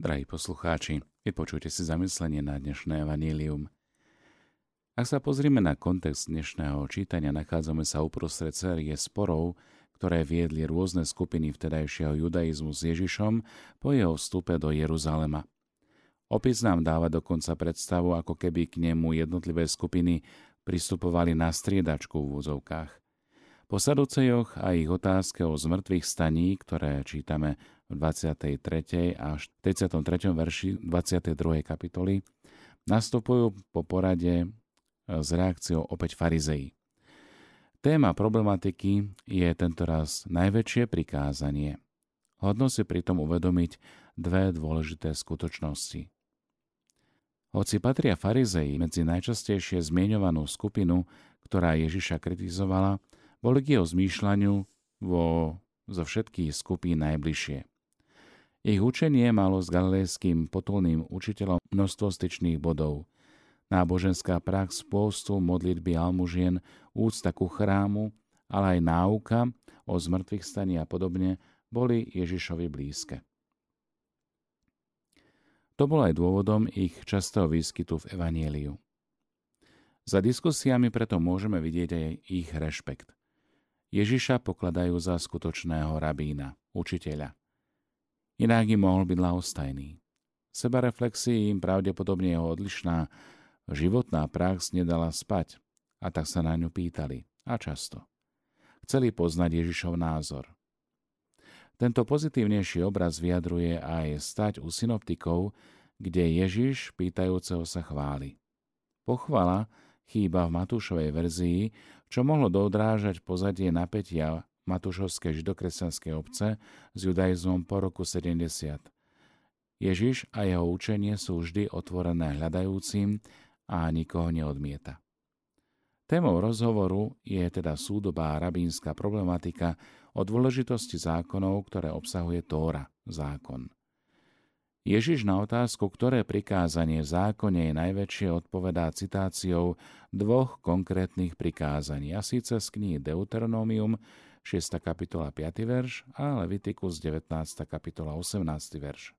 Drahí poslucháči, vypočujte si zamyslenie na dnešné evanílium. Ak sa pozrieme na kontext dnešného čítania, nachádzame sa uprostred série sporov, ktoré viedli rôzne skupiny vtedajšieho judaizmu s Ježišom po jeho vstupe do Jeruzalema. Opis nám dáva dokonca predstavu, ako keby k nemu jednotlivé skupiny pristupovali na striedačku v úzovkách. Po Saducejoch a ich otázke o zmrtvých staní, ktoré čítame v 23. až 33. verši 22. kapitoly, nastupujú po porade e, s reakciou opäť farizei. Téma problematiky je tentoraz najväčšie prikázanie. Hodno si pritom uvedomiť dve dôležité skutočnosti. Hoci patria farizei medzi najčastejšie zmienovanú skupinu, ktorá Ježiša kritizovala, boli k jeho zmýšľaniu vo, zo všetkých skupín najbližšie. Ich učenie malo s galilejským potulným učiteľom množstvo styčných bodov. Náboženská prax, pôstu, modlitby almužien, úcta ku chrámu, ale aj náuka o zmrtvých staní a podobne boli Ježišovi blízke. To bol aj dôvodom ich častého výskytu v Evanieliu. Za diskusiami preto môžeme vidieť aj ich rešpekt. Ježiša pokladajú za skutočného rabína, učiteľa. Inak im mohol byť lahostajný. Sebareflexii im pravdepodobne jeho odlišná životná prax nedala spať a tak sa na ňu pýtali. A často. Chceli poznať Ježišov názor. Tento pozitívnejší obraz vyjadruje aj stať u synoptikov, kde Ježiš pýtajúceho sa chváli. Pochvala chýba v Matúšovej verzii, čo mohlo dodrážať pozadie napätia Matúšovskej židokresťanskej obce s judaizmom po roku 70. Ježiš a jeho učenie sú vždy otvorené hľadajúcim a nikoho neodmieta. Témou rozhovoru je teda súdobá rabínska problematika o dôležitosti zákonov, ktoré obsahuje Tóra, zákon. Ježiš na otázku, ktoré prikázanie v zákone je najväčšie, odpovedá citáciou dvoch konkrétnych prikázaní, a síce z knihy Deuteronomium 6. kapitola 5. verš a Levitikus 19. kapitola 18. verš.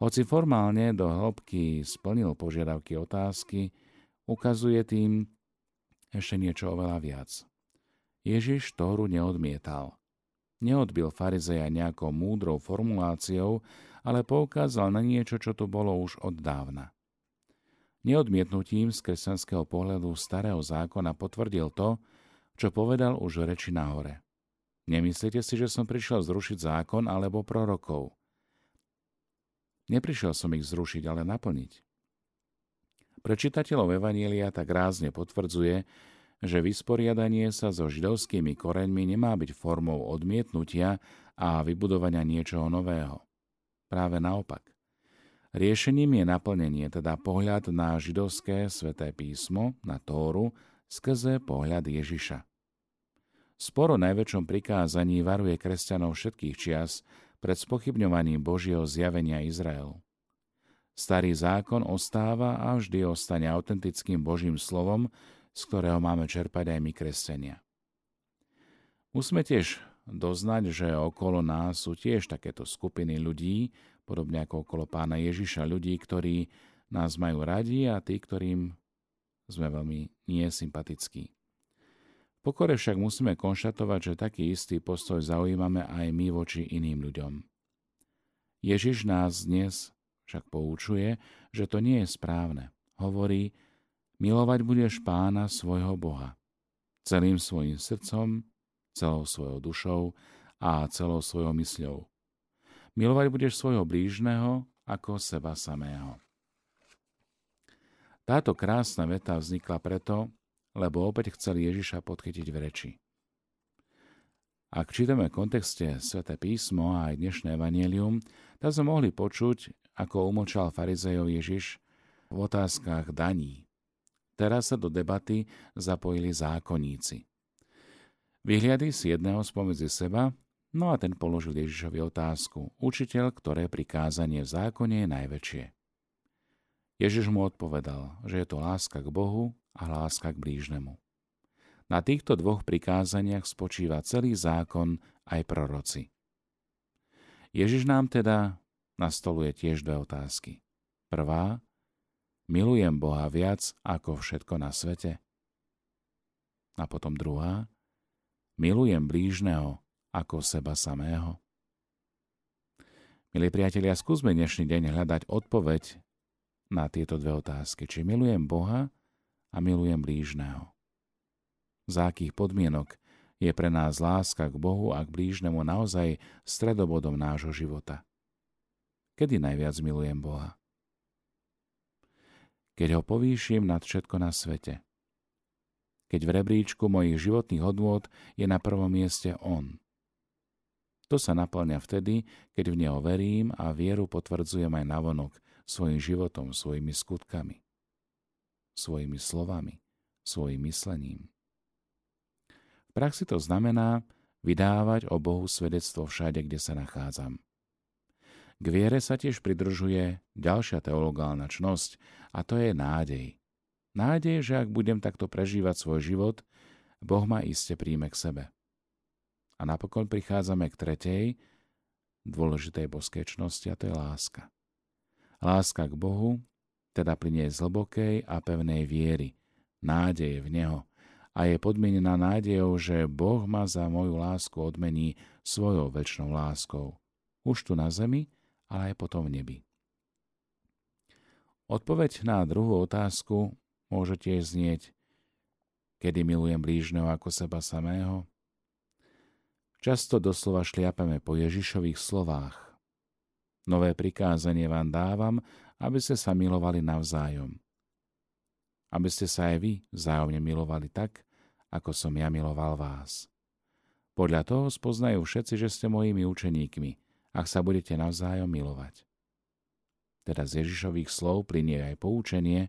Hoci formálne do hĺbky splnil požiadavky otázky, ukazuje tým ešte niečo oveľa viac. Ježiš Tóru neodmietal. Neodbil farizeja nejakou múdrou formuláciou, ale poukázal na niečo, čo tu bolo už od dávna. Neodmietnutím z kresťanského pohľadu starého zákona potvrdil to, čo povedal už reči nahore. Nemyslíte si, že som prišiel zrušiť zákon alebo prorokov. Neprišiel som ich zrušiť, ale naplniť. Pre čitateľov Evanielia tak rázne potvrdzuje, že vysporiadanie sa so židovskými koreňmi nemá byť formou odmietnutia a vybudovania niečoho nového. Práve naopak. Riešením je naplnenie, teda pohľad na židovské sveté písmo, na Tóru, skrze pohľad Ježiša. Sporo najväčšom prikázaní varuje kresťanov všetkých čias pred spochybňovaním Božieho zjavenia Izraelu. Starý zákon ostáva a vždy ostane autentickým Božím slovom, z ktorého máme čerpať aj my kresťania. Musíme tiež doznať, že okolo nás sú tiež takéto skupiny ľudí, podobne ako okolo pána Ježiša, ľudí, ktorí nás majú radi a tí, ktorým sme veľmi nesympatickí. Pokore však musíme konštatovať, že taký istý postoj zaujímame aj my voči iným ľuďom. Ježiš nás dnes však poučuje, že to nie je správne. Hovorí, milovať budeš pána svojho Boha. Celým svojim srdcom, celou svojou dušou a celou svojou mysľou. Milovať budeš svojho blížneho ako seba samého. Táto krásna veta vznikla preto, lebo opäť chcel Ježiša podchytiť v reči. Ak čítame v kontexte Sveté písmo a aj dnešné evanielium, tak sme mohli počuť, ako umočal farizejov Ježiš v otázkach daní. Teraz sa do debaty zapojili zákonníci. Vyhliadli si jedného spomedzi seba, no a ten položil Ježišovi otázku. Učiteľ, ktoré prikázanie v zákone je najväčšie. Ježiš mu odpovedal, že je to láska k Bohu a láska k blížnemu. Na týchto dvoch prikázaniach spočíva celý zákon aj proroci. Ježiš nám teda nastoluje tiež dve otázky. Prvá, milujem Boha viac ako všetko na svete? A potom druhá, milujem blížneho ako seba samého? Milí priatelia, skúsme dnešný deň hľadať odpoveď na tieto dve otázky. Či milujem Boha a milujem blížneho. Za akých podmienok je pre nás láska k Bohu a k blížnemu naozaj stredobodom nášho života? Kedy najviac milujem Boha? Keď ho povýšim nad všetko na svete. Keď v rebríčku mojich životných hodnôt je na prvom mieste On. To sa naplňa vtedy, keď v Neho verím a vieru potvrdzujem aj navonok svojim životom, svojimi skutkami, svojimi slovami, svojim myslením. V praxi to znamená vydávať o Bohu svedectvo všade, kde sa nachádzam. K viere sa tiež pridržuje ďalšia teologálna čnosť a to je nádej. Nádej, že ak budem takto prežívať svoj život, Boh ma iste príjme k sebe. A napokon prichádzame k tretej, dôležitej boskej čnosti a to je láska. Láska k Bohu teda plinie z hlbokej a pevnej viery, nádeje v Neho a je podmienená nádejou, že Boh ma za moju lásku odmení svojou väčšnou láskou. Už tu na zemi, ale aj potom v nebi. Odpoveď na druhú otázku môže tiež znieť, kedy milujem blížneho ako seba samého. Často doslova šliapame po Ježišových slovách. Nové prikázanie vám dávam, aby ste sa milovali navzájom. Aby ste sa aj vy vzájomne milovali tak, ako som ja miloval vás. Podľa toho spoznajú všetci, že ste mojimi učeníkmi, ak sa budete navzájom milovať. Teda z Ježišových slov plinie aj poučenie,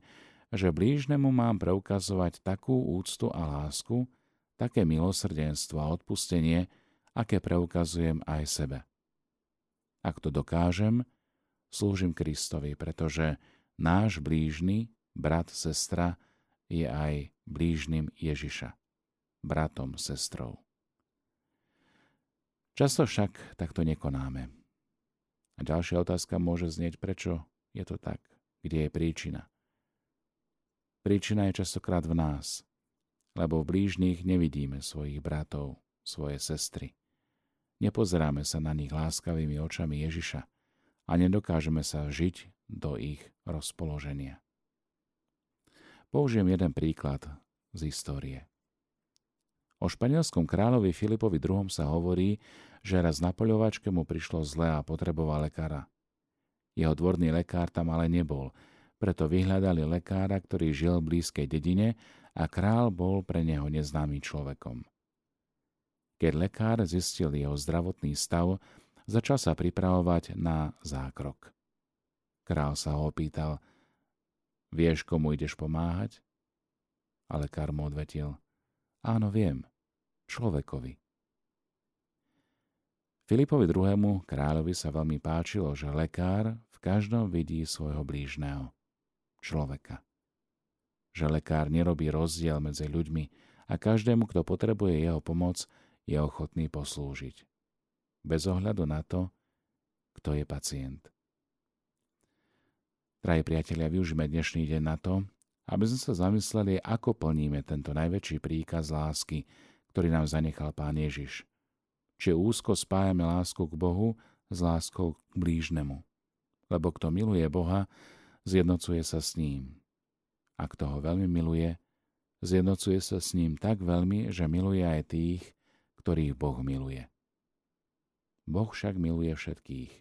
že blížnemu mám preukazovať takú úctu a lásku, také milosrdenstvo a odpustenie, aké preukazujem aj sebe. Ak to dokážem, slúžim Kristovi, pretože náš blížny, brat, sestra, je aj blížnym Ježiša, bratom, sestrou. Často však takto nekonáme. A ďalšia otázka môže znieť, prečo je to tak, kde je príčina. Príčina je častokrát v nás, lebo v blížnych nevidíme svojich bratov, svoje sestry. Nepozeráme sa na nich láskavými očami Ježiša a nedokážeme sa žiť do ich rozpoloženia. Použijem jeden príklad z histórie. O španielskom kráľovi Filipovi II. sa hovorí, že raz na poľovačke mu prišlo zle a potreboval lekára. Jeho dvorný lekár tam ale nebol, preto vyhľadali lekára, ktorý žil v blízkej dedine a král bol pre neho neznámy človekom. Keď lekár zistil jeho zdravotný stav, začal sa pripravovať na zákrok. Král sa ho opýtal, vieš, komu ideš pomáhať? A lekár mu odvetil, áno, viem, človekovi. Filipovi II. kráľovi sa veľmi páčilo, že lekár v každom vidí svojho blížneho, človeka. Že lekár nerobí rozdiel medzi ľuďmi a každému, kto potrebuje jeho pomoc, je ochotný poslúžiť. Bez ohľadu na to, kto je pacient. Drahí priatelia, využíme dnešný deň na to, aby sme sa zamysleli, ako plníme tento najväčší príkaz lásky, ktorý nám zanechal Pán Ježiš. Či úzko spájame lásku k Bohu s láskou k blížnemu. Lebo kto miluje Boha, zjednocuje sa s ním. A kto ho veľmi miluje, zjednocuje sa s ním tak veľmi, že miluje aj tých, ktorých Boh miluje. Boh však miluje všetkých.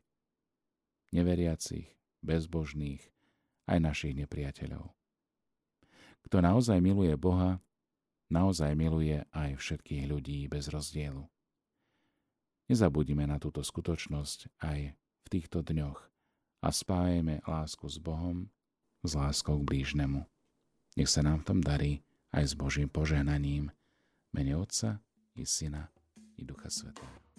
Neveriacich, bezbožných, aj našich nepriateľov. Kto naozaj miluje Boha, naozaj miluje aj všetkých ľudí bez rozdielu. Nezabudíme na túto skutočnosť aj v týchto dňoch a spájeme lásku s Bohom s láskou k blížnemu. Nech sa nám v tom darí aj s Božím požehnaním. Mene Otca i Syna i Ducha Svetého.